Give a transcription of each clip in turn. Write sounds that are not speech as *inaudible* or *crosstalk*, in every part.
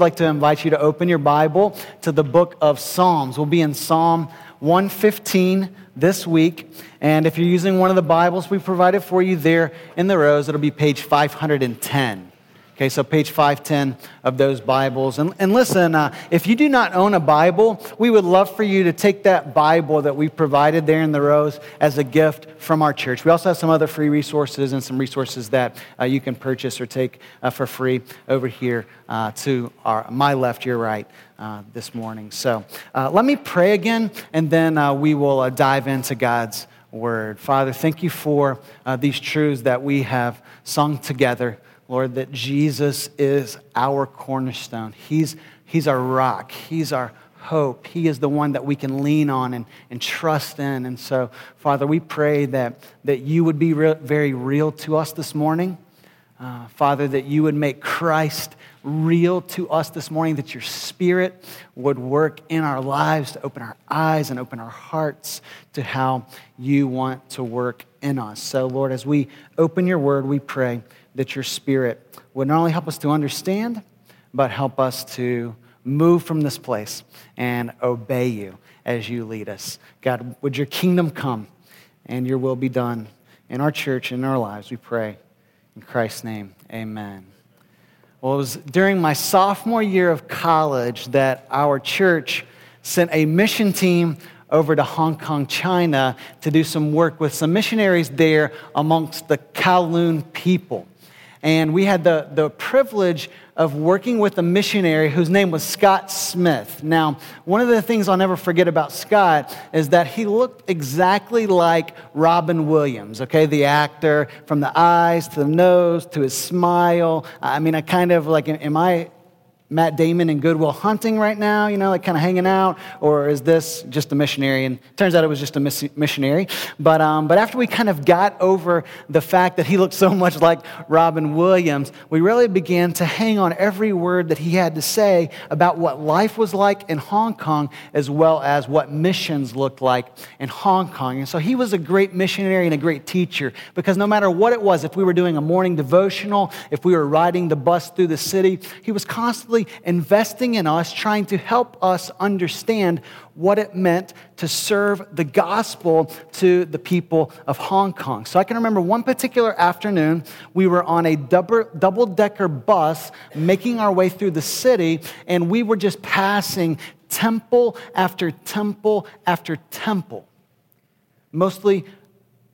Like to invite you to open your Bible to the book of Psalms. We'll be in Psalm 115 this week. And if you're using one of the Bibles we provided for you there in the rows, it'll be page 510. Okay, so page 510 of those Bibles. And, and listen, uh, if you do not own a Bible, we would love for you to take that Bible that we provided there in the rows as a gift from our church. We also have some other free resources and some resources that uh, you can purchase or take uh, for free over here uh, to our, my left, your right. Uh, this morning. So uh, let me pray again, and then we will dive into God's word. Father, thank you for these truths that we have sung together. Lord, that Jesus is our cornerstone. He's, he's our rock, He's our hope. He is the one that we can lean on and, and trust in. And so, Father, we pray that, that you would be re- very real to us this morning. Uh, Father, that you would make Christ real to us this morning, that your Spirit would work in our lives to open our eyes and open our hearts to how you want to work in us. So, Lord, as we open your word, we pray that your Spirit would not only help us to understand, but help us to move from this place and obey you as you lead us. God, would your kingdom come and your will be done in our church and in our lives, we pray. In Christ's name, amen. Well, it was during my sophomore year of college that our church sent a mission team over to Hong Kong, China to do some work with some missionaries there amongst the Kowloon people. And we had the, the privilege of working with a missionary whose name was Scott Smith. Now, one of the things I'll never forget about Scott is that he looked exactly like Robin Williams, okay, the actor, from the eyes to the nose to his smile. I mean, I kind of like, am I Matt Damon in Good Will Hunting right now, you know, like kind of hanging out? Or is this just a missionary? And turns out it was just a missionary. But, um, but after we kind of got over the fact that he looked so much like Robin Williams, we really began to hang on every word that he had to say about what life was like in Hong Kong as well as what missions looked like in Hong Kong. And so he was a great missionary and a great teacher because no matter what it was, if we were doing a morning devotional, if we were riding the bus through the city, he was constantly investing in us, trying to help us understand what it meant to serve the gospel to the people of Hong Kong. So I can remember one particular afternoon, we were on a double decker bus making our way through the city, and we were just passing temple after temple after temple. Mostly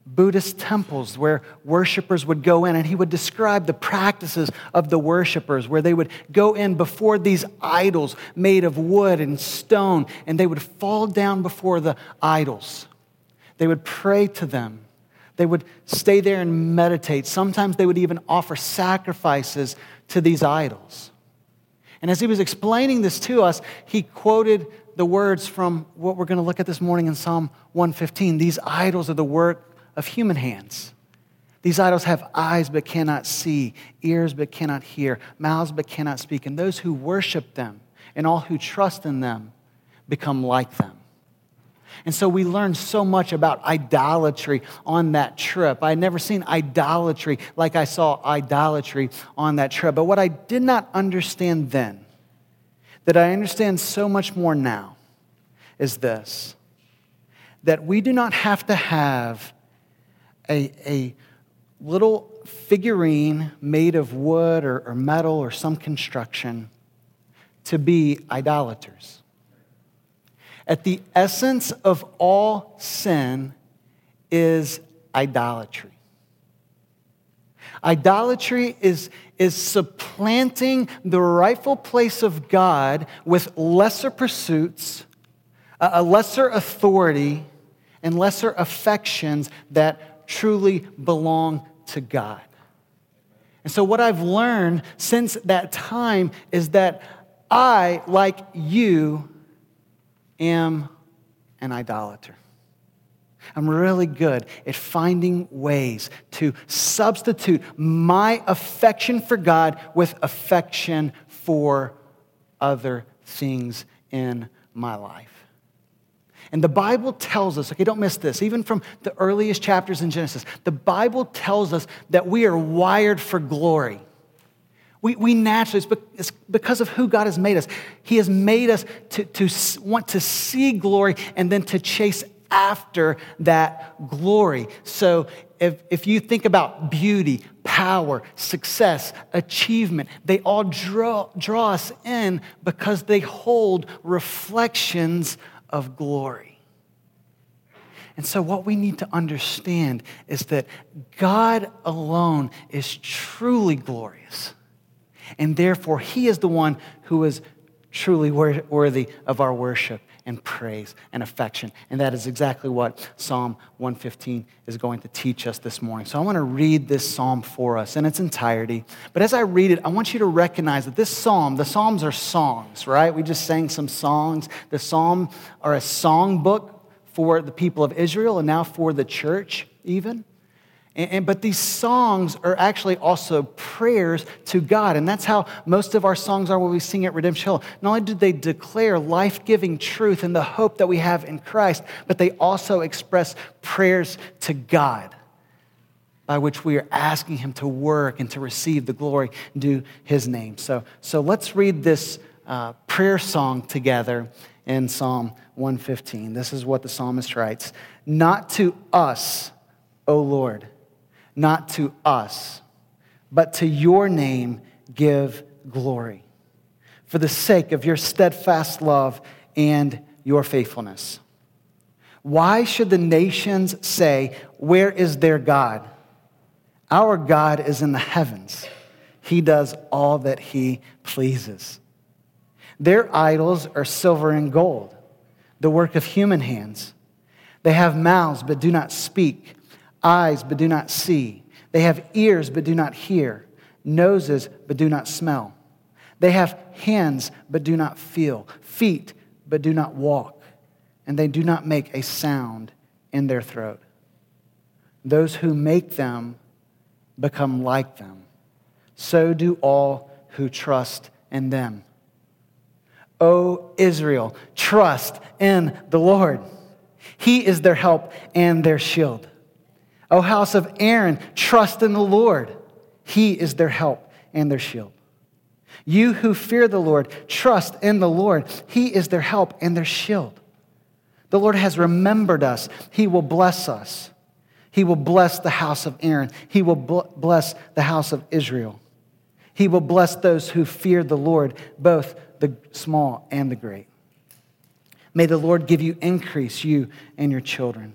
Buddhist temples where worshipers would go in, and he would describe the practices of the worshipers, where they would go in before these idols made of wood and stone, and they would fall down before the idols. They would pray to them. They would stay there and meditate. Sometimes they would even offer sacrifices to these idols. And as he was explaining this to us, he quoted the words from what we're going to look at this morning in Psalm 115. These idols are the work of human hands. These idols have eyes but cannot see, ears but cannot hear, mouths but cannot speak. And those who worship them and all who trust in them become like them. And so we learned so much about idolatry on that trip. I had never seen idolatry like I saw idolatry on that trip. But what I did not understand then, that I understand so much more now, is this that we do not have to have a, a little figurine made of wood or, or metal or some construction to be idolaters. At the essence of all sin is idolatry. Idolatry is, is supplanting the rightful place of God with lesser pursuits, a lesser authority, and lesser affections that truly belong to God. And so, what I've learned since that time is that I, like you, am an idolater. I'm really good at finding ways to substitute my affection for God with affection for other things in my life. And the Bible tells us, okay, don't miss this, even from the earliest chapters in Genesis, the Bible tells us that we are wired for glory. We, we naturally, it's because of who God has made us. He has made us to, to want to see glory and then to chase after that glory. So if, if you think about beauty, power, success, achievement, they all draw, draw us in because they hold reflections of glory. And so, what we need to understand is that God alone is truly glorious. And therefore, He is the one who is truly worthy of our worship and praise and affection. And that is exactly what Psalm 115 is going to teach us this morning. So I want to read this psalm for us in its entirety. But as I read it, I want you to recognize that this psalm, the psalms are songs, right? We just sang some songs. The psalm are a song book for the people of Israel and now for the church, even. And, and, but these songs are actually also prayers to God. And that's how most of our songs are when we sing at Redemption Hill. Not only do they declare life giving truth and the hope that we have in Christ, but they also express prayers to God by which we are asking Him to work and to receive the glory due His name. So, so let's read this uh, prayer song together in Psalm 115. This is what the psalmist writes Not to us, O Lord not to us, but to your name give glory, for the sake of your steadfast love and your faithfulness. Why should the nations say, Where is their God? Our God is in the heavens. He does all that he pleases. Their idols are silver and gold, the work of human hands. They have mouths but do not speak eyes but do not see. They have ears but do not hear, noses but do not smell. They have hands but do not feel, feet but do not walk, and they do not make a sound in their throat. Those who make them become like them. So do all who trust in them. O Israel, trust in the Lord. He is their help and their shield. O house of Aaron, trust in the Lord. He is their help and their shield. You who fear the Lord, trust in the Lord. He is their help and their shield. The Lord has remembered us. He will bless us. He will bless the house of Aaron. He will bless the house of Israel. He will bless those who fear the Lord, both the small and the great. May the Lord give you increase, you and your children.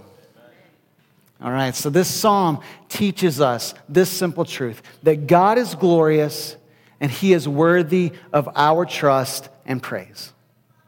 All right, so this psalm teaches us this simple truth that God is glorious and he is worthy of our trust and praise.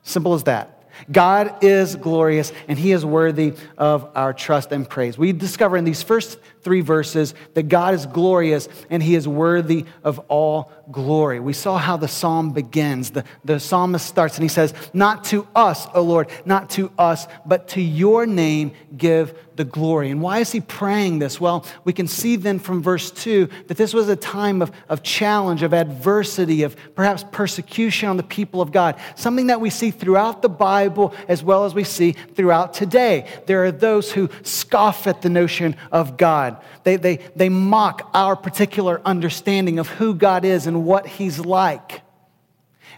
Simple as that. God is glorious and he is worthy of our trust and praise. We discover in these first three verses that God is glorious and he is worthy of all glory. We saw how the psalm begins. The, the psalmist starts and he says, Not to us, O Lord, not to us, but to your name give the glory. And why is he praying this? Well, we can see then from verse 2 that this was a time of, of challenge, of adversity, of perhaps persecution on the people of God. Something that we see throughout the Bible as well as we see throughout today. There are those who scoff at the notion of God. God. They, they, they mock our particular understanding of who God is and what He's like.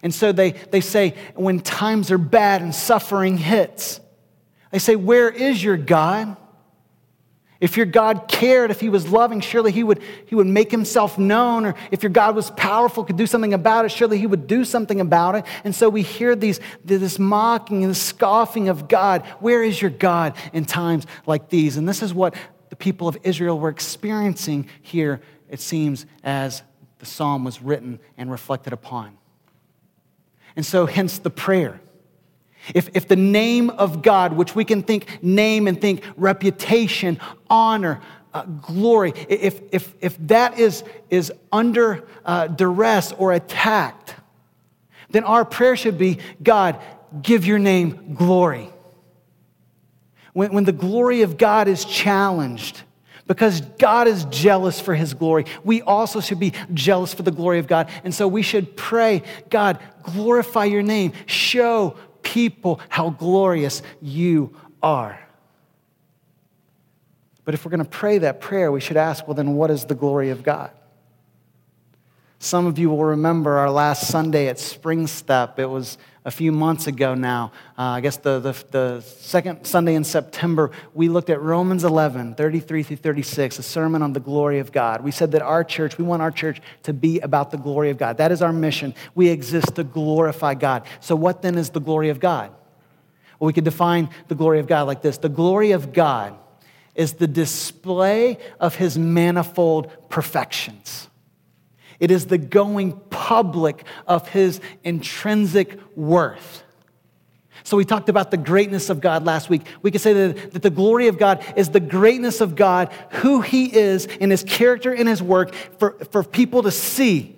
And so they, they say, when times are bad and suffering hits, they say, Where is your God? If your God cared, if he was loving, surely he would, he would make himself known. Or if your God was powerful, could do something about it, surely he would do something about it. And so we hear these, this mocking and scoffing of God. Where is your God in times like these? And this is what the people of Israel were experiencing here, it seems, as the psalm was written and reflected upon. And so, hence the prayer. If, if the name of God, which we can think name and think reputation, honor, uh, glory, if, if, if that is, is under uh, duress or attacked, then our prayer should be God, give your name glory. When, when the glory of God is challenged, because God is jealous for his glory. We also should be jealous for the glory of God. And so we should pray, God, glorify your name. Show people how glorious you are. But if we're going to pray that prayer, we should ask, well, then what is the glory of God? Some of you will remember our last Sunday at Spring Step. It was a few months ago now. Uh, I guess the, the, the, second Sunday in September, we looked at Romans 11, 33 through 36, a sermon on the glory of God. We said that our church, we want our church to be about the glory of God. That is our mission. We exist to glorify God. So, what then is the glory of God? Well, we could define the glory of God like this the glory of God is the display of his manifold perfections. It is the going public of his intrinsic worth. So, we talked about the greatness of God last week. We could say that, that, the glory of God is the greatness of God, who he is in his character and his work for, for people to see.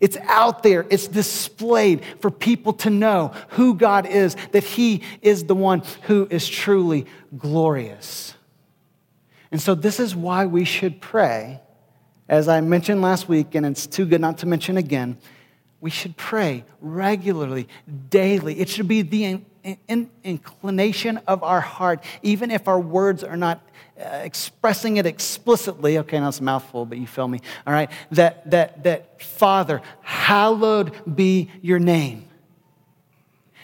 It's out there, it's displayed for people to know who God is, that he is the one who is truly glorious. And so, this is why we should pray as I mentioned last week, and it's too good not to mention again, we should pray regularly, daily. It should be the in, in, inclination of our heart, even if our words are not uh, expressing it explicitly. Okay, now it's a mouthful, but you feel me. All right, that, that, that Father, hallowed be your name.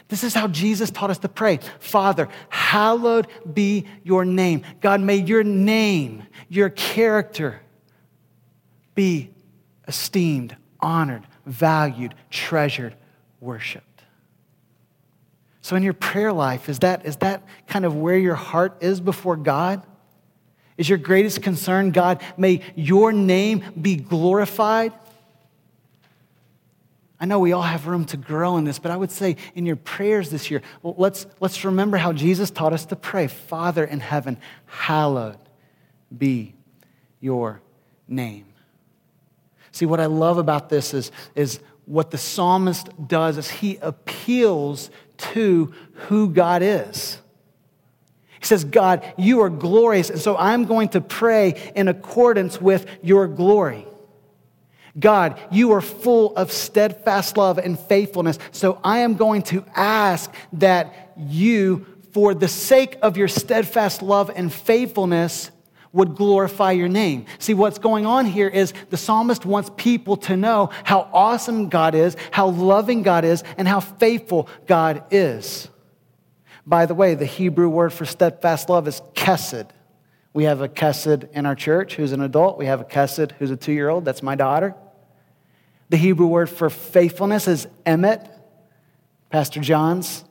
This is how Jesus taught us to pray. Father, hallowed be your name. God, may your name, your character, be esteemed, honored, valued, treasured, worshiped. So, in your prayer life, is that, is that kind of where your heart is before God? Is your greatest concern, God, may your name be glorified? I know we all have room to grow in this, but I would say in your prayers this year, well, let's, let's remember how Jesus taught us to pray Father in heaven, hallowed be your name. See, what I love about this is, is what the psalmist does is he appeals to who God is. He says, God, you are glorious, and so I'm going to pray in accordance with your glory. God, you are full of steadfast love and faithfulness, so I am going to ask that you, for the sake of your steadfast love and faithfulness, would glorify your name. See, what's going on here is the psalmist wants people to know how awesome God is, how loving God is, and how faithful God is. By the way, the Hebrew word for steadfast love is kesed. We have a kesed in our church who's an adult. We have a kesed who's a two year old. That's my daughter. The Hebrew word for faithfulness is emet, Pastor John's,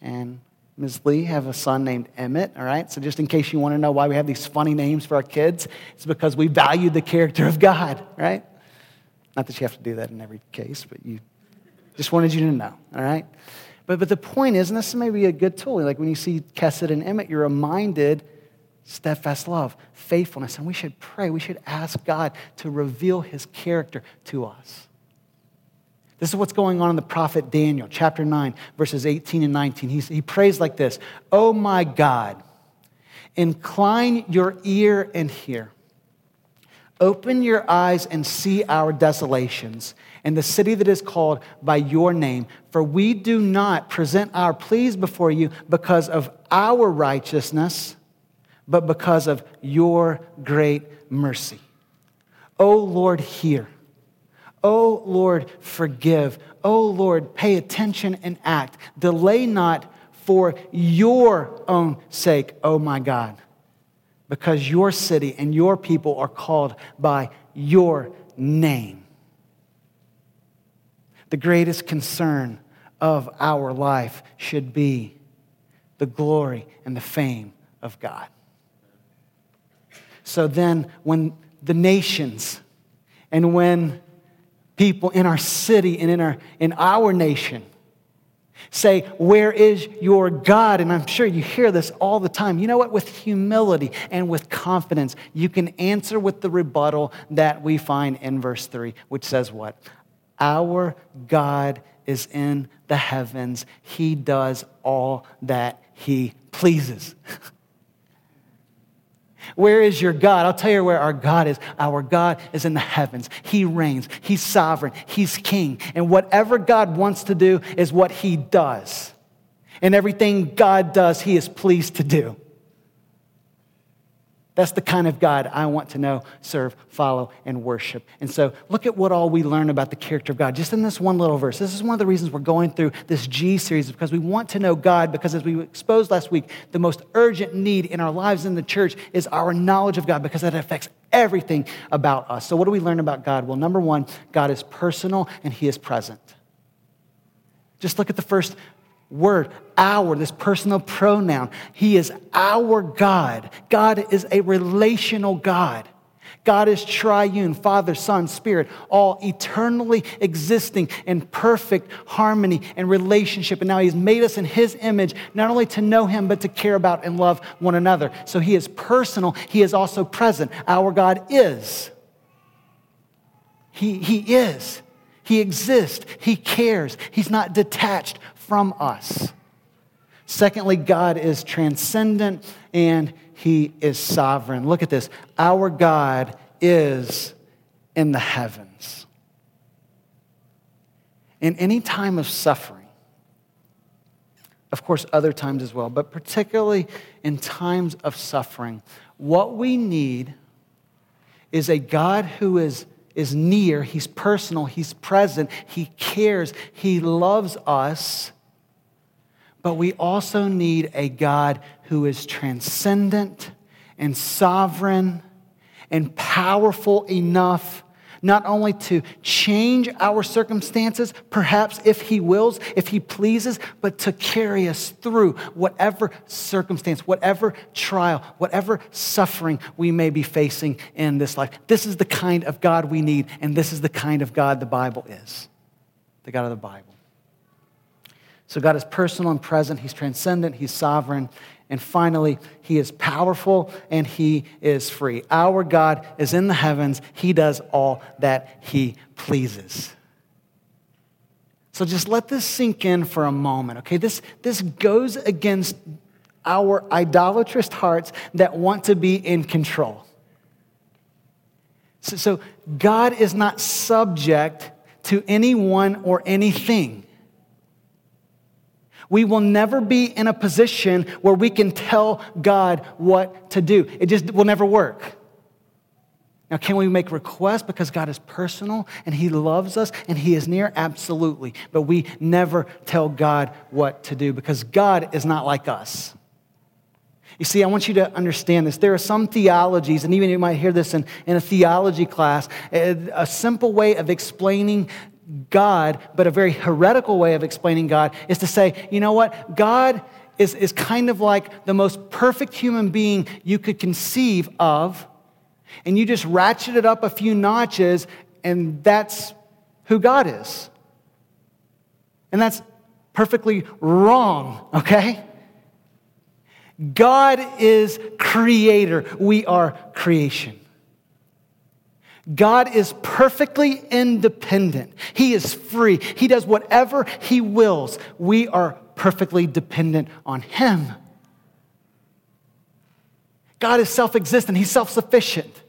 and Ms. Lee have a son named Emmett, all right? So, just in case you want to know why we have these funny names for our kids, it's because we value the character of God, right? Not that you have to do that in every case, but you just wanted you to know, all right? But, but the point is, and this may be a good tool, like when you see Kesed and Emmett, you're reminded steadfast love, faithfulness, and we should pray, we should ask God to reveal his character to us. This is what's going on in the prophet Daniel, chapter 9, verses 18 and 19. He's, he prays like this Oh my God, incline your ear and hear. Open your eyes and see our desolations and the city that is called by your name. For we do not present our pleas before you because of our righteousness, but because of your great mercy. O Lord, hear. Oh Lord, forgive. Oh Lord, pay attention and act. Delay not for your own sake, oh my God, because your city and your people are called by your name. The greatest concern of our life should be the glory and the fame of God. So then, when the nations and when people in our city and in our, in our nation say, Where is your God? And I'm sure you hear this all the time. You know what? With humility and with confidence, you can answer with the rebuttal that we find in verse 3, which says, What? Our God is in the heavens. He does all that he pleases. *laughs* Where is your God? I'll tell you where our God is. Our God is in the heavens. He reigns. He's sovereign. He's king. And whatever God wants to do is what he does. And everything God does, he is pleased to do. That's the kind of God I want to know, serve, follow, and worship. And so look at what all we learn about the character of God just in this one little verse. This is one of the reasons we're going through this G series because we want to know God because as we exposed last week, the most urgent need in our lives in the church is our knowledge of God because that affects everything about us. So what do we learn about God? Well, number 1, God is personal and he is present. Just look at the first word, our, this personal pronoun. He is our God. God is a relational God. God is triune, Father, Son, Spirit, all eternally existing in perfect harmony and relationship. And now He's made us in His image, not only to know Him, but to care about and love one another. So He is personal, He is also present. Our God is. He, he is. He exists. He cares. He's not detached from us. Secondly, God is transcendent and he is sovereign. Look at this. Our God is in the heavens. In any time of suffering, of course, other times as well, but particularly in times of suffering, what we need is a God who is, is near, He's personal, He's present, He cares, He loves us but we also need a God who is transcendent and sovereign and powerful enough not only to change our circumstances, perhaps if He wills, if He pleases, but to carry us through whatever circumstance, whatever trial, whatever suffering we may be facing in this life. This is the kind of God we need, and this is the kind of God the Bible is the God of the Bible. So God is personal and present, He's transcendent, He's sovereign. And finally, He is powerful and He is free. Our God is in the heavens, He does all that He pleases. So just let this sink in for a moment, okay? This, this goes against our idolatrous hearts that want to be in control. So, so God is not subject to anyone or anything. We will never be in a position where we can tell God what to do. It just will never work. Now, can we make requests because God is personal and He loves us and He is near? Absolutely. But we never tell God what to do because God is not like us. You see, I want you to understand this. There are some theologies, and even you might hear this in, in a theology class, a simple way of explaining God, but a very heretical way of explaining God is to say, you know what? God is, is kind of like the most perfect human being you could conceive of, and you just ratchet it up a few notches, and that's who God is. And that's perfectly wrong, okay? God is creator, we are creation. God is perfectly independent. He is free. He does whatever He wills. We are perfectly dependent on Him. God is self existent, He's self sufficient.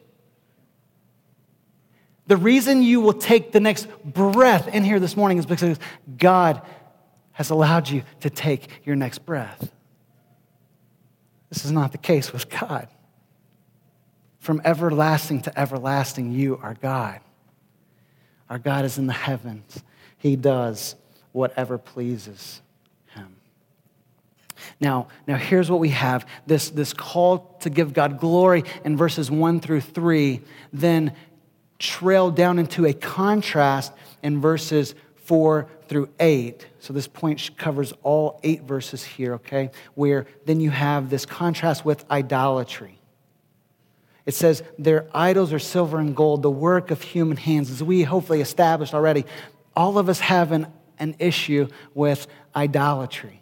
The reason you will take the next breath in here this morning is because God has allowed you to take your next breath. This is not the case with God. From everlasting to everlasting, you are God. Our God is in the heavens. He does whatever pleases him. Now, now here's what we have this, this call to give God glory in verses 1 through 3, then trail down into a contrast in verses 4 through 8. So this point covers all eight verses here, okay? Where then you have this contrast with idolatry. It says, Their idols are silver and gold, the work of human hands. As we hopefully established already, all of us have an, an issue with idolatry.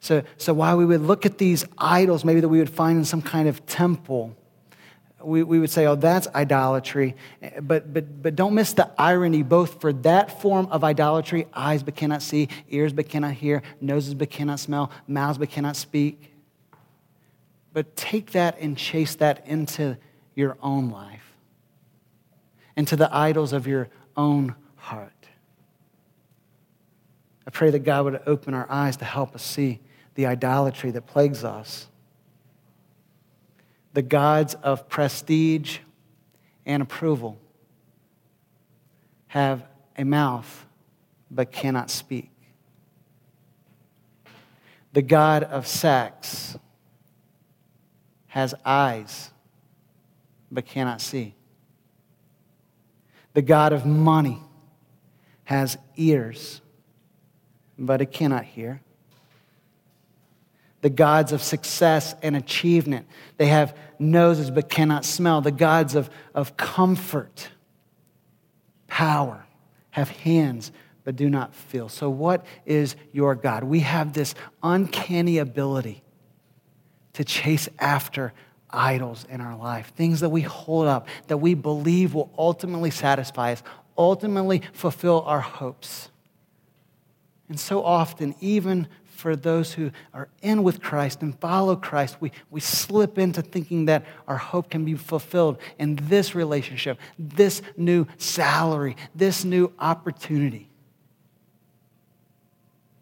So, so while we would look at these idols, maybe that we would find in some kind of temple, we, we would say, oh, that's idolatry. But, but, but don't miss the irony, both for that form of idolatry eyes but cannot see, ears but cannot hear, noses but cannot smell, mouths but cannot speak. But take that and chase that into your own life, into the idols of your own heart. I pray that God would open our eyes to help us see the idolatry that plagues us the gods of prestige and approval have a mouth but cannot speak. The God of sex has eyes but cannot see. The God of money has ears but it cannot hear. The gods of success and achievement, they have noses but cannot smell. The gods of, of comfort, power, have hands but do not feel. So, what is your God? We have this uncanny ability to chase after idols in our life, things that we hold up, that we believe will ultimately satisfy us, ultimately fulfill our hopes. And so often, even for those who are in with Christ and follow Christ, we, we slip into thinking that our hope can be fulfilled in this relationship, this new salary, this new opportunity.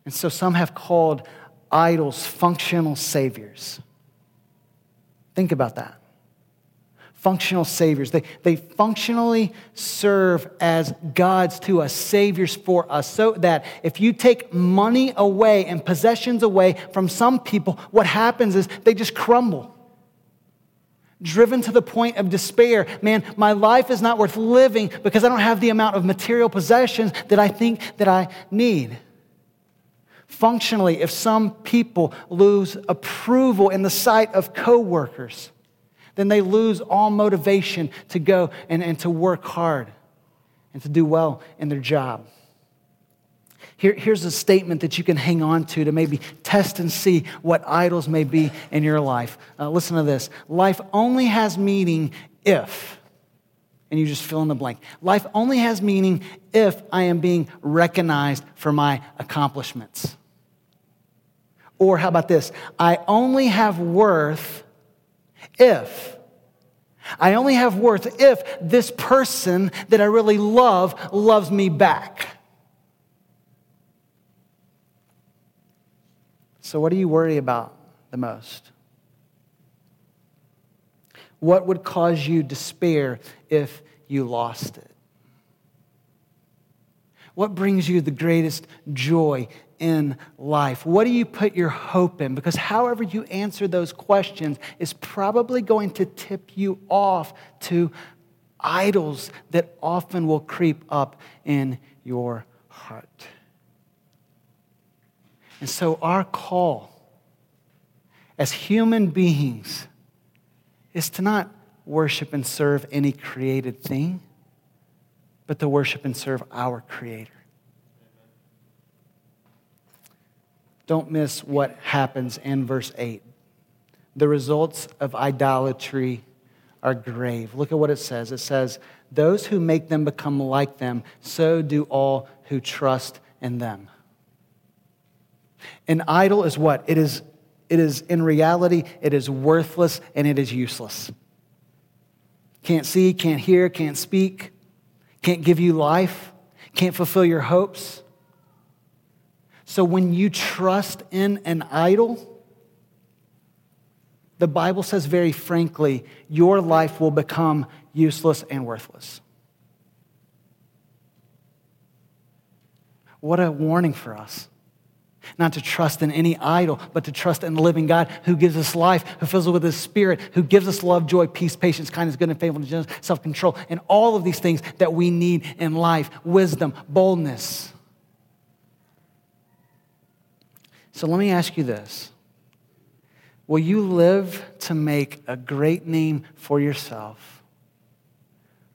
And so some have called idols functional saviors. Think about that functional saviors. They, they functionally serve as gods to us, saviors for us, so that if you take money away and possessions away from some people, what happens is they just crumble. Driven to the point of despair. Man, my life is not worth living because I don't have the amount of material possessions that I think that I need. Functionally, if some people lose approval in the sight of coworkers, then they lose all motivation to go and, and to work hard and to do well in their job. Here, here's a statement that you can hang on to to maybe test and see what idols may be in your life. Uh, listen to this life only has meaning if, and you just fill in the blank. Life only has meaning if I am being recognized for my accomplishments. Or how about this? I only have worth if. I only have worth if this person that I really love loves me back. So, what do you worry about the most? What would cause you despair if you lost it? What brings you the greatest joy in life? What do you put your hope in? Because however you answer those questions is probably going to tip you off to idols that often will creep up in your heart. And so, our call as human beings is to not worship and serve any created thing, but to worship and serve our Creator. Don't miss what happens in verse 8. The results of idolatry are grave. Look at what it says. It says, Those who make them become like them, so do all who trust in them. An idol is what? It is, it is in reality, it is worthless and it is useless. Can't see, can't hear, can't speak, can't give you life, can't fulfill your hopes. So when you trust in an idol, the Bible says very frankly, your life will become useless and worthless. What a warning for us. Not to trust in any idol, but to trust in the living God who gives us life, who fills us with His Spirit, who gives us love, joy, peace, patience, kindness, goodness, faithfulness, self control, and all of these things that we need in life wisdom, boldness. So let me ask you this Will you live to make a great name for yourself?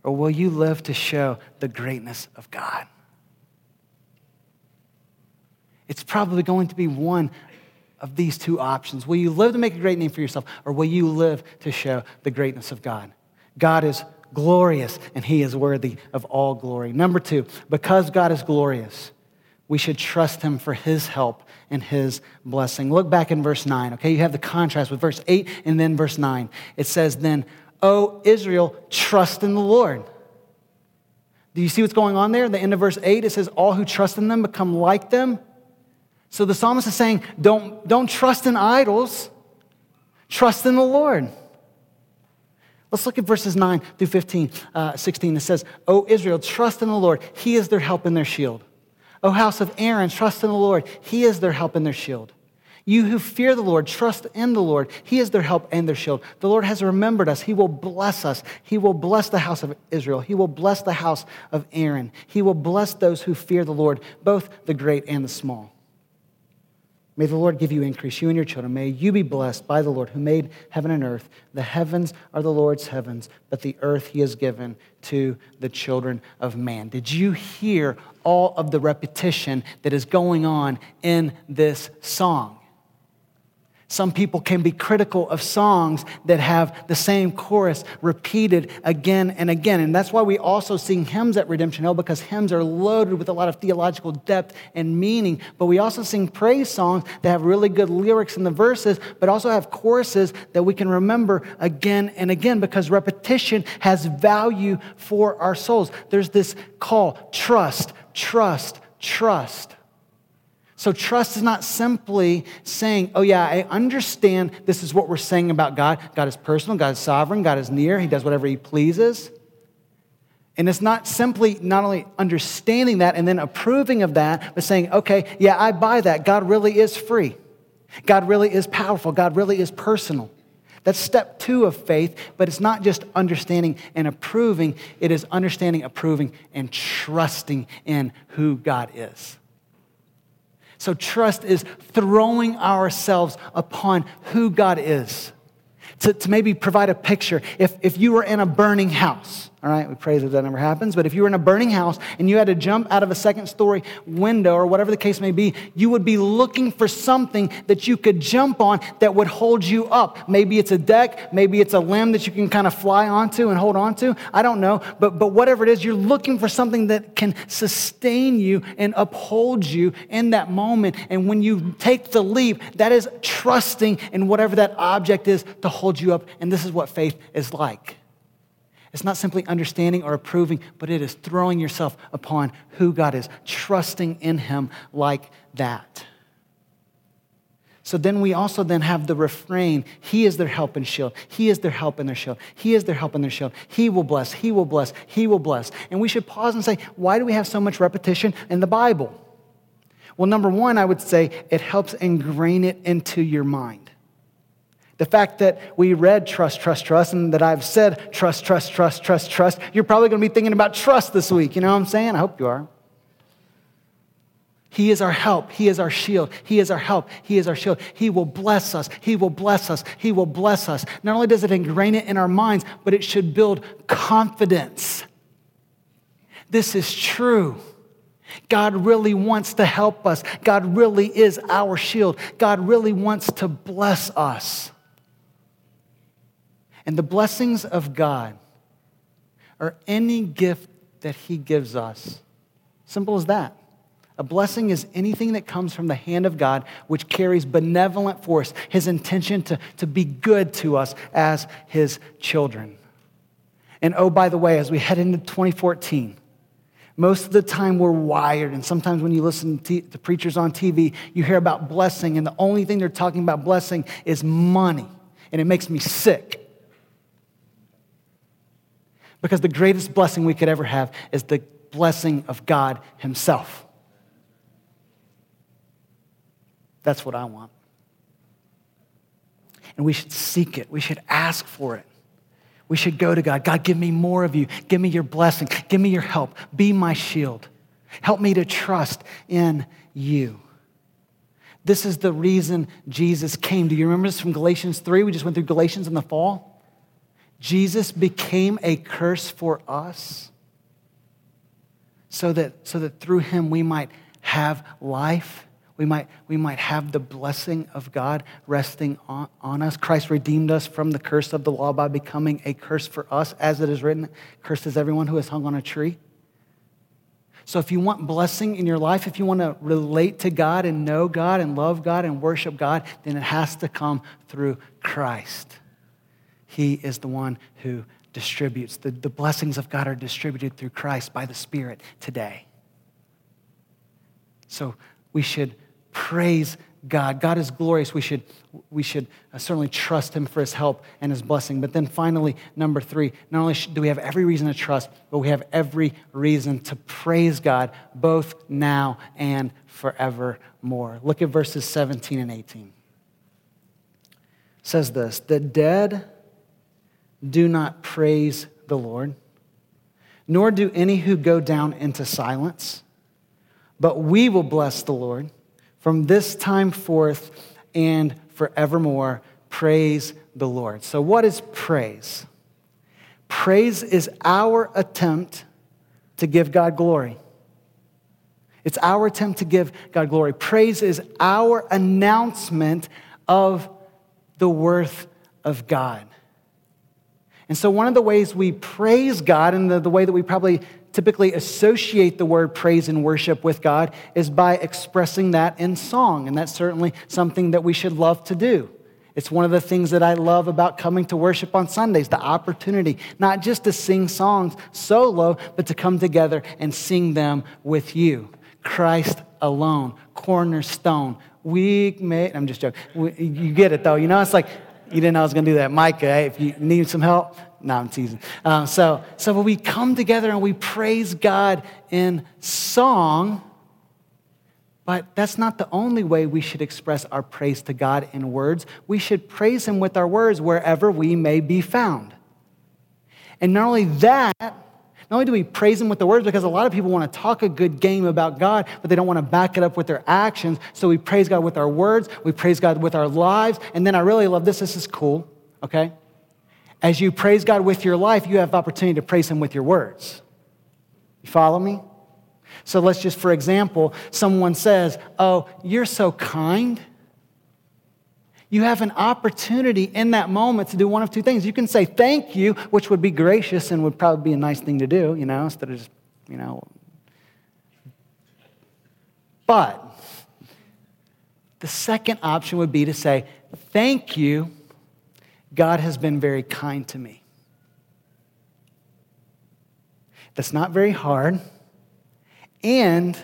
Or will you live to show the greatness of God? It's probably going to be one of these two options. Will you live to make a great name for yourself, or will you live to show the greatness of God? God is glorious and he is worthy of all glory. Number two, because God is glorious, we should trust him for his help and his blessing. Look back in verse 9, okay? You have the contrast with verse 8 and then verse 9. It says, Then, O Israel, trust in the Lord. Do you see what's going on there? the end of verse 8, it says, All who trust in them become like them. So the psalmist is saying, Don't, don't trust in idols, trust in the Lord. Let's look at verses 9 through 15, uh, 16. It says, O Israel, trust in the Lord. He is their help and their shield. O house of Aaron, trust in the Lord. He is their help and their shield. You who fear the Lord, trust in the Lord. He is their help and their shield. The Lord has remembered us. He will bless us. He will bless the house of Israel. He will bless the house of Aaron. He will bless those who fear the Lord, both the great and the small. May the Lord give you increase, you and your children. May you be blessed by the Lord who made heaven and earth. The heavens are the Lord's heavens, but the earth he has given to the children of man. Did you hear all of the repetition that is going on in this song? Some people can be critical of songs that have the same chorus repeated again and again. And that's why we also sing hymns at Redemption Hill because hymns are loaded with a lot of theological depth and meaning. But we also sing praise songs that have really good lyrics in the verses, but also have choruses that we can remember again and again because repetition has value for our souls. There's this call trust, trust, trust. So, trust is not simply saying, oh, yeah, I understand this is what we're saying about God. God is personal, God is sovereign, God is near, He does whatever He pleases. And it's not simply not only understanding that and then approving of that, but saying, okay, yeah, I buy that. God really is free. God really is powerful. God really is personal. That's step two of faith, but it's not just understanding and approving, it is understanding, approving, and trusting in who God is. So, trust is throwing ourselves upon who God is. To, to maybe provide a picture, if, if you were in a burning house, all right, we pray that that never happens. But if you were in a burning house and you had to jump out of a second story window or whatever the case may be, you would be looking for something that you could jump on that would hold you up. Maybe it's a deck, maybe it's a limb that you can kind of fly onto and hold onto. I don't know. But, but whatever it is, you're looking for something that can sustain you and uphold you in that moment. And when you take the leap, that is trusting in whatever that object is to hold you up. And this is what faith is like. It's not simply understanding or approving, but it is throwing yourself upon who God is, trusting in Him like that. So then we also then have the refrain, He is their help and shield. He is their help and their shield. He is their help and their shield. He will bless, He will bless, He will bless. And we should pause and say, why do we have so much repetition in the Bible? Well, number one, I would say it helps ingrain it into your mind. The fact that we read trust, trust, trust, and that I've said trust, trust, trust, trust, trust, you're probably going to be thinking about trust this week. You know what I'm saying? I hope you are. He is our help. He is our shield. He is our help. He is our shield. He will bless us. He will bless us. He will bless us. Not only does it ingrain it in our minds, but it should build confidence. This is true. God really wants to help us. God really is our shield. God really wants to bless us. And the blessings of God are any gift that He gives us. Simple as that. A blessing is anything that comes from the hand of God, which carries benevolent force, His intention to, to be good to us as His children. And oh, by the way, as we head into 2014, most of the time we're wired, and sometimes when you listen to, to preachers on TV, you hear about blessing, and the only thing they're talking about blessing is money, and it makes me sick. Because the greatest blessing we could ever have is the blessing of God Himself. That's what I want. And we should seek it, we should ask for it. We should go to God. God, give me more of you. Give me your blessing. Give me your help. Be my shield. Help me to trust in you. This is the reason Jesus came. Do you remember this from Galatians 3? We just went through Galatians in the fall. Jesus became a curse for us so that, so that through him we might have life We might, we might have the blessing of God resting on, on us. Christ redeemed us from the curse of the law by becoming a curse for us, as it is written, Cursed is everyone who is hung on a tree. So, if you want blessing in your life, if you want to relate to God and know God and love God and worship God, then it has to come through Christ. He is the one who distributes. The, the blessings of God are distributed through Christ by the Spirit today. So, we should praise God. God is glorious. We should, we should uh, certainly trust Him for His help and His blessing. But then finally, number three, not only do we have every reason to trust, but we have every reason to praise God both now and forevermore. Look at verses 17 and 18. It says this The dead do not praise the Lord, nor do any who go down into silence, but we will bless the Lord from this time forth and forevermore. Praise the Lord. So, what is praise? Praise is our attempt to give God glory. It's our attempt to give God glory. Praise is our announcement of the worth of God. And so, one of the ways we praise God, and the, the way that we probably typically associate the word praise and worship with God is by expressing that in song. And that's certainly something that we should love to do. It's one of the things that I love about coming to worship on Sundays the opportunity, not just to sing songs solo, but to come together and sing them with you. Christ alone, cornerstone. We may, I'm just joking. We, you get it though. You know, it's like, you didn't know I was going to do that. Micah, if you need some help, no, I'm teasing. Um, so, so when we come together and we praise God in song, but that's not the only way we should express our praise to God in words. We should praise Him with our words wherever we may be found. And not only that, not only do we praise Him with the words, because a lot of people want to talk a good game about God, but they don't want to back it up with their actions. So we praise God with our words, we praise God with our lives. And then I really love this. This is cool, okay? As you praise God with your life, you have opportunity to praise Him with your words. You follow me? So let's just, for example, someone says, Oh, you're so kind. You have an opportunity in that moment to do one of two things. You can say thank you, which would be gracious and would probably be a nice thing to do, you know, instead of just, you know. But the second option would be to say, Thank you God has been very kind to me. That's not very hard, and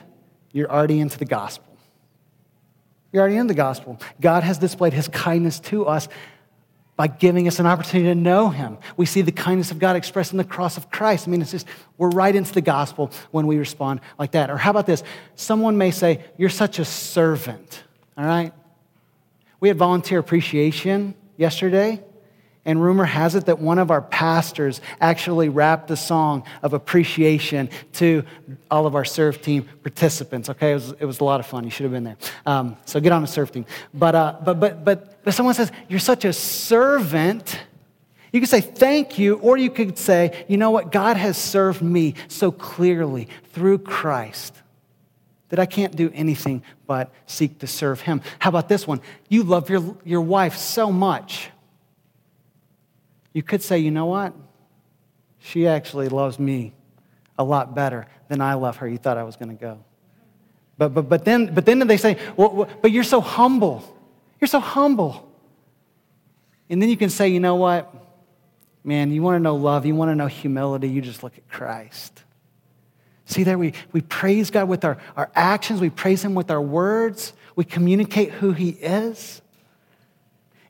you're already into the gospel. You're already in the gospel. God has displayed his kindness to us by giving us an opportunity to know him. We see the kindness of God expressed in the cross of Christ. I mean, it's just, we're right into the gospel when we respond like that. Or how about this? Someone may say, You're such a servant, all right? We had volunteer appreciation yesterday. And rumor has it that one of our pastors actually rapped a song of appreciation to all of our serve team participants. Okay, it was, it was a lot of fun. You should have been there. Um, so get on the serve team. But, uh, but, but, but, but someone says, You're such a servant. You could say thank you, or you could say, You know what? God has served me so clearly through Christ that I can't do anything but seek to serve Him. How about this one? You love your, your wife so much you could say, you know what? She actually loves me a lot better than I love her. You thought I was going to go. But, but, but, then, but then they say, well, but you're so humble. You're so humble. And then you can say, you know what? Man, you want to know love, you want to know humility, you just look at Christ. See, there we, we praise God with our, our actions, we praise Him with our words, we communicate who He is.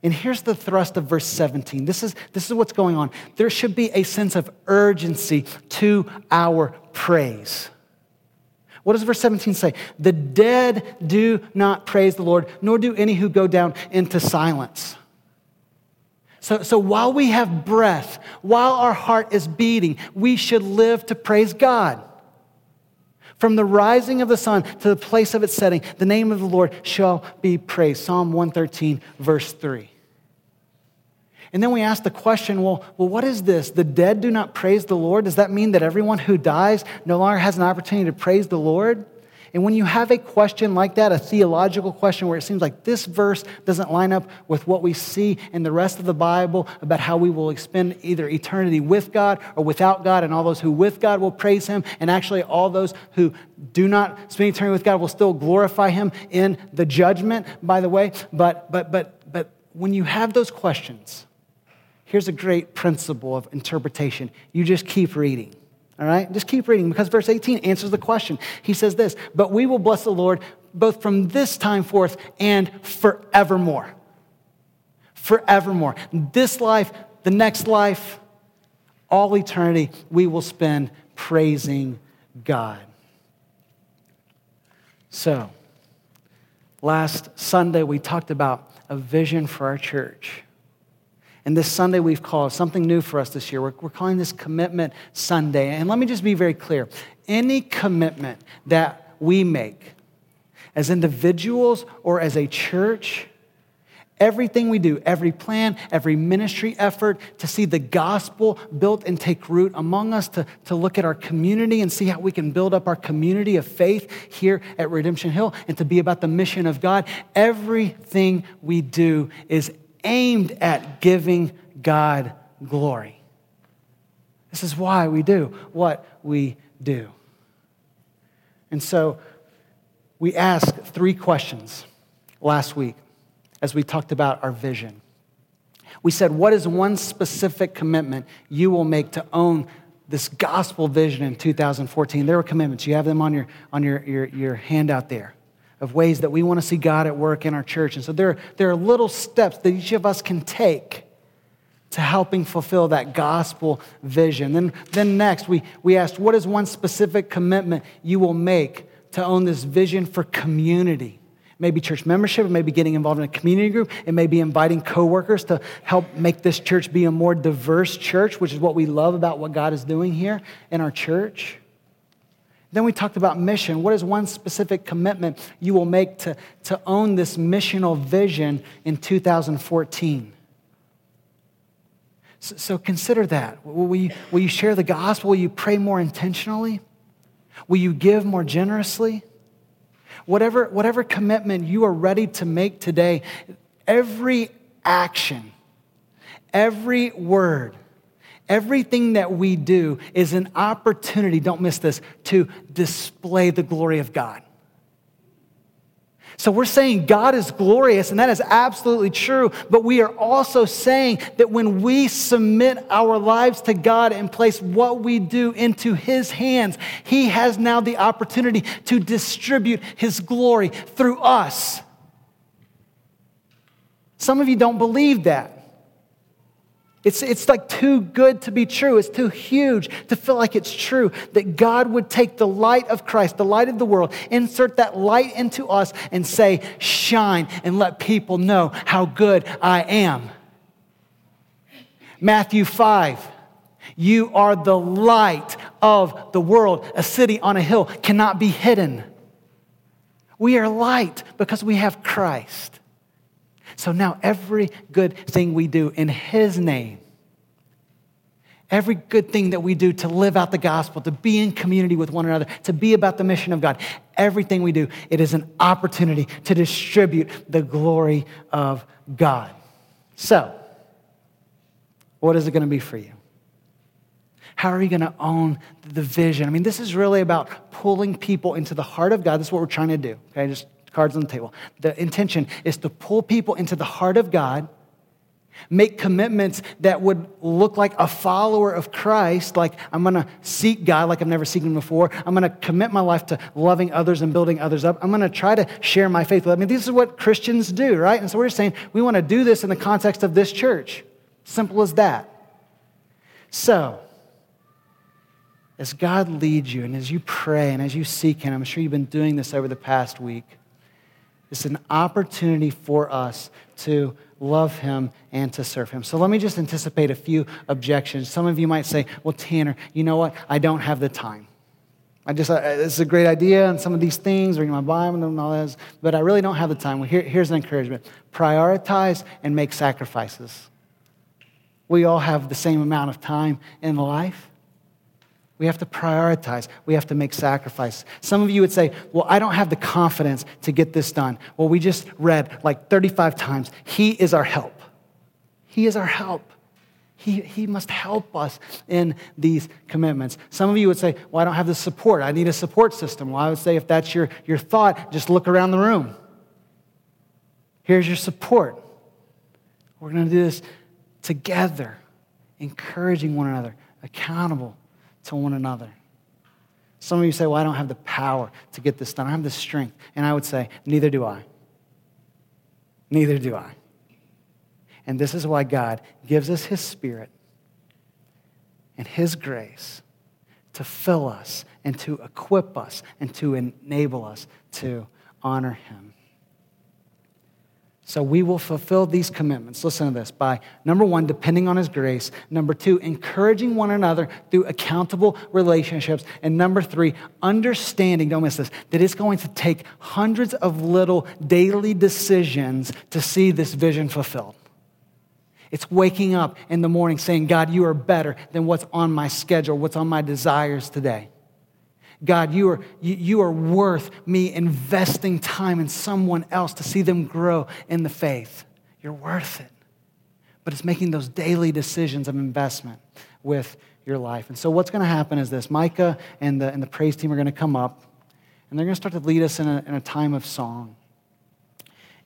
And here's the thrust of verse 17. This is, this is what's going on. There should be a sense of urgency to our praise. What does verse 17 say? The dead do not praise the Lord, nor do any who go down into silence. So, so while we have breath, while our heart is beating, we should live to praise God. From the rising of the sun to the place of its setting, the name of the Lord shall be praised. Psalm 113, verse 3. And then we ask the question well, well, what is this? The dead do not praise the Lord? Does that mean that everyone who dies no longer has an opportunity to praise the Lord? And when you have a question like that, a theological question where it seems like this verse doesn't line up with what we see in the rest of the Bible about how we will spend either eternity with God or without God, and all those who with God will praise Him, and actually all those who do not spend eternity with God will still glorify Him in the judgment, by the way. But, but, but, but when you have those questions, here's a great principle of interpretation you just keep reading. All right? Just keep reading because verse 18 answers the question. He says this, but we will bless the Lord both from this time forth and forevermore. Forevermore. This life, the next life, all eternity, we will spend praising God. So, last Sunday we talked about a vision for our church. And this Sunday we've called something new for us this year. We're, we're calling this Commitment Sunday. And let me just be very clear any commitment that we make as individuals or as a church, everything we do, every plan, every ministry effort to see the gospel built and take root among us, to, to look at our community and see how we can build up our community of faith here at Redemption Hill and to be about the mission of God, everything we do is aimed at giving God glory. This is why we do what we do. And so we asked three questions last week as we talked about our vision. We said, What is one specific commitment you will make to own this gospel vision in 2014? There were commitments. You have them on your, on your, your, your handout there of ways that we want to see God at work in our church. And so there, there are little steps that each of us can take to helping fulfill that gospel vision. Then, then next, we, we asked, what is one specific commitment you will make to own this vision for community? Maybe church membership, it may be getting involved in a community group, it may be inviting coworkers to help make this church be a more diverse church, which is what we love about what God is doing here in our church. Then we talked about mission. What is one specific commitment you will make to, to own this missional vision in 2014? So, so consider that. Will you, will you share the gospel? Will you pray more intentionally? Will you give more generously? Whatever, whatever commitment you are ready to make today, every action, every word, Everything that we do is an opportunity, don't miss this, to display the glory of God. So we're saying God is glorious, and that is absolutely true. But we are also saying that when we submit our lives to God and place what we do into His hands, He has now the opportunity to distribute His glory through us. Some of you don't believe that. It's, it's like too good to be true. It's too huge to feel like it's true that God would take the light of Christ, the light of the world, insert that light into us and say, shine and let people know how good I am. Matthew 5. You are the light of the world. A city on a hill cannot be hidden. We are light because we have Christ. So now every good thing we do in His name, every good thing that we do to live out the gospel, to be in community with one another, to be about the mission of God, everything we do, it is an opportunity to distribute the glory of God. So, what is it going to be for you? How are you going to own the vision? I mean, this is really about pulling people into the heart of God. This is what we're trying to do. Okay, just cards on the table. The intention is to pull people into the heart of God, make commitments that would look like a follower of Christ, like I'm gonna seek God like I've never seen Him before. I'm gonna commit my life to loving others and building others up. I'm gonna try to share my faith with. I mean, this is what Christians do, right? And so we're just saying we wanna do this in the context of this church. Simple as that. So, as God leads you and as you pray and as you seek Him, I'm sure you've been doing this over the past week. It's an opportunity for us to love him and to serve him. So let me just anticipate a few objections. Some of you might say, well, Tanner, you know what? I don't have the time. I just, uh, this is a great idea and some of these things, reading my Bible and all this, but I really don't have the time. Well, here, here's an encouragement prioritize and make sacrifices. We all have the same amount of time in life. We have to prioritize. We have to make sacrifice. Some of you would say, Well, I don't have the confidence to get this done. Well, we just read like 35 times He is our help. He is our help. He, he must help us in these commitments. Some of you would say, Well, I don't have the support. I need a support system. Well, I would say, if that's your, your thought, just look around the room. Here's your support. We're going to do this together, encouraging one another, accountable to one another. Some of you say, Well, I don't have the power to get this done. I have the strength. And I would say, Neither do I. Neither do I. And this is why God gives us His Spirit and His grace to fill us and to equip us and to enable us to honor Him. So we will fulfill these commitments. Listen to this by number one, depending on His grace. Number two, encouraging one another through accountable relationships. And number three, understanding, don't miss this, that it's going to take hundreds of little daily decisions to see this vision fulfilled. It's waking up in the morning saying, God, you are better than what's on my schedule, what's on my desires today. God, you are, you, are worth me investing time in someone else to see them grow in the faith. You're worth it. But it's making those daily decisions of investment with your life. And so, what's going to happen is this Micah and the, and the praise team are going to come up, and they're going to start to lead us in a, in a time of song.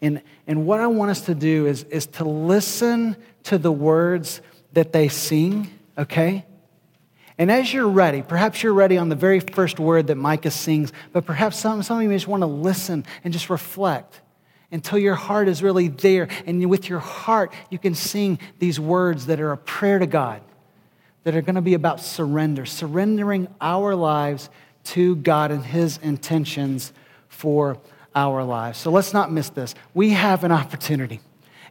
And, and what I want us to do is, is to listen to the words that they sing, okay? And as you're ready, perhaps you're ready on the very first word that Micah sings, but perhaps some, some of you just want to listen and just reflect until your heart is really there. And with your heart, you can sing these words that are a prayer to God, that are going to be about surrender, surrendering our lives to God and His intentions for our lives. So let's not miss this. We have an opportunity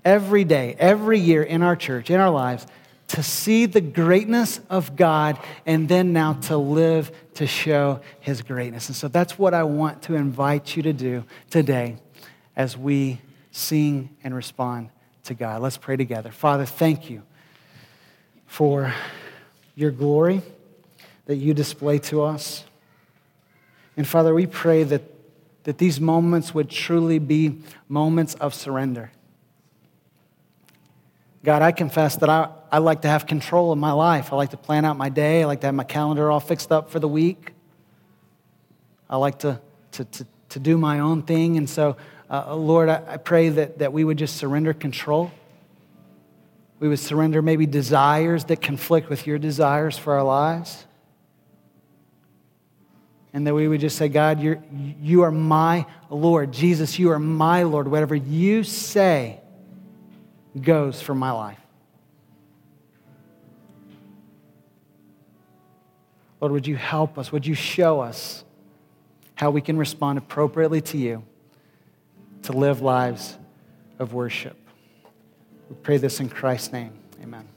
every day, every year in our church, in our lives, to see the greatness of God and then now to live to show his greatness. And so that's what I want to invite you to do today as we sing and respond to God. Let's pray together. Father, thank you for your glory that you display to us. And Father, we pray that, that these moments would truly be moments of surrender God, I confess that I, I like to have control of my life. I like to plan out my day. I like to have my calendar all fixed up for the week. I like to, to, to, to do my own thing. And so, uh, Lord, I, I pray that, that we would just surrender control. We would surrender maybe desires that conflict with your desires for our lives. And that we would just say, God, you're, you are my Lord. Jesus, you are my Lord. Whatever you say, goes for my life. Lord, would you help us? Would you show us how we can respond appropriately to you to live lives of worship? We pray this in Christ's name. Amen.